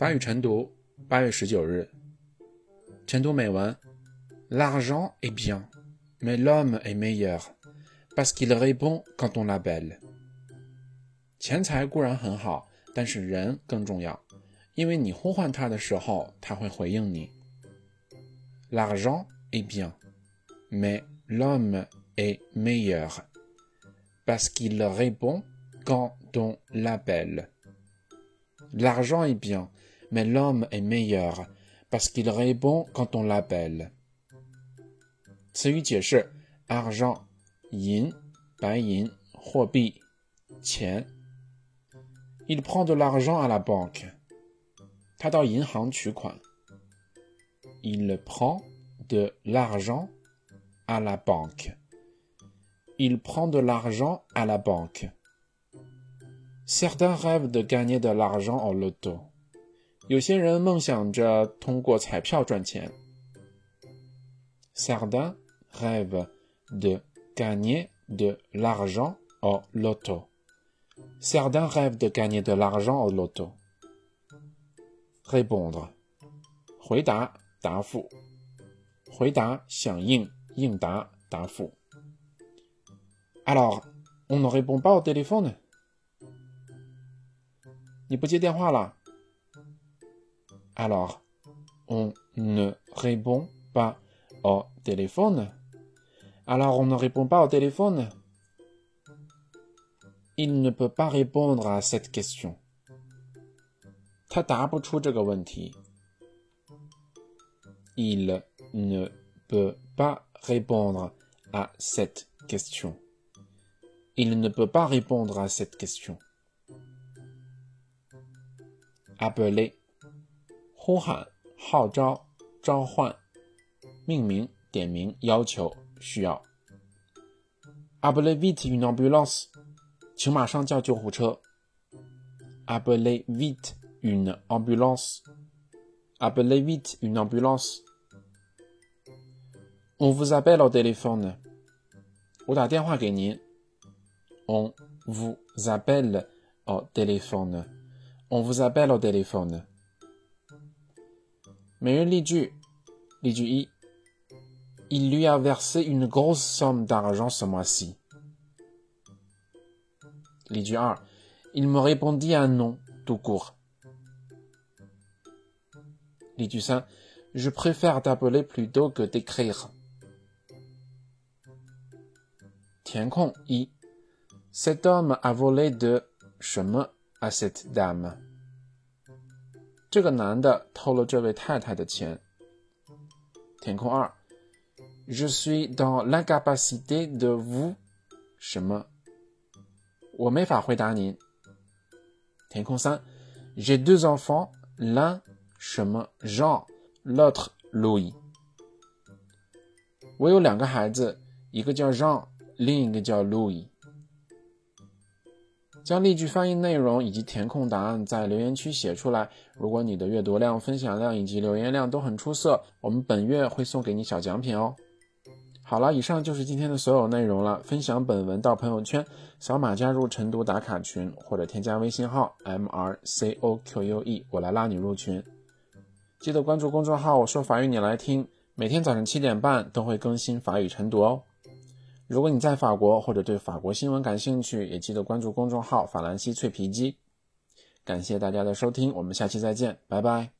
法语晨读，八月十九日。晨读美文：L'argent est bien, mais l'homme est meilleur parce qu'il répond quand on l'appelle。钱财固然很好，但是人更重要，因为你呼唤他的时候，他会回应你。L'argent est bien, mais l'homme est meilleur parce qu'il répond quand on l'appelle. L'argent est bien, mais l'homme est meilleur parce qu'il répond quand on l'appelle. 词语解释：argent 银、白银、货币、钱。Il prend de l'argent à la banque. 他到银行取款。Il prend de l'argent à la banque. Il prend de l'argent à la banque. Certains rêvent de gagner de l'argent au loto. 有些人梦想着通过彩票赚钱。Certains rêvent de gagner de l'argent au loto. Certains rêvent de gagner de l'argent au loto. Répondre. 回答，答复。回答，响应，应答，答复。Alors, on ne répond pas au téléphone? 你不接电话了 Alors, on ne répond pas au téléphone. Alors, on ne répond pas au téléphone. Il ne peut pas répondre à cette question. Il ne peut pas répondre à cette question. Il ne peut pas répondre à cette question. 呼喊、号召、召唤、命名、点名、要求、需要。Appelez vite une ambulance，请马上叫救护车。Appelez vite une ambulance。Appelez vite une ambulance。On vous appelle au téléphone。我打电话给您。On vous appelle au téléphone。On vous appelle au téléphone。 每日例句，例句一：Il lui a versé une grosse somme d'argent ce mois-ci。例句二：Il me répondit un non tout court。例句三：Je préfère t'appeler plutôt que d'écrire。填空一：Cet homme a volé de 什么 à cette dame。 这个男的偷了这位太太的钱。填空二：Je suis dans l'incapacité de vous 什么？我没法回答您。填空三：J'ai deux enfants, l'un 什么 Jean, l'autre Louis。我有两个孩子，一个叫 Jean，另一个叫 Louis。将例句翻译内容以及填空答案在留言区写出来。如果你的阅读量、分享量以及留言量都很出色，我们本月会送给你小奖品哦。好了，以上就是今天的所有内容了。分享本文到朋友圈，扫码加入晨读打卡群，或者添加微信号 m r c o q u e，我来拉你入群。记得关注公众号“我说法语你来听”，每天早上七点半都会更新法语晨读哦。如果你在法国或者对法国新闻感兴趣，也记得关注公众号“法兰西脆皮鸡”。感谢大家的收听，我们下期再见，拜拜。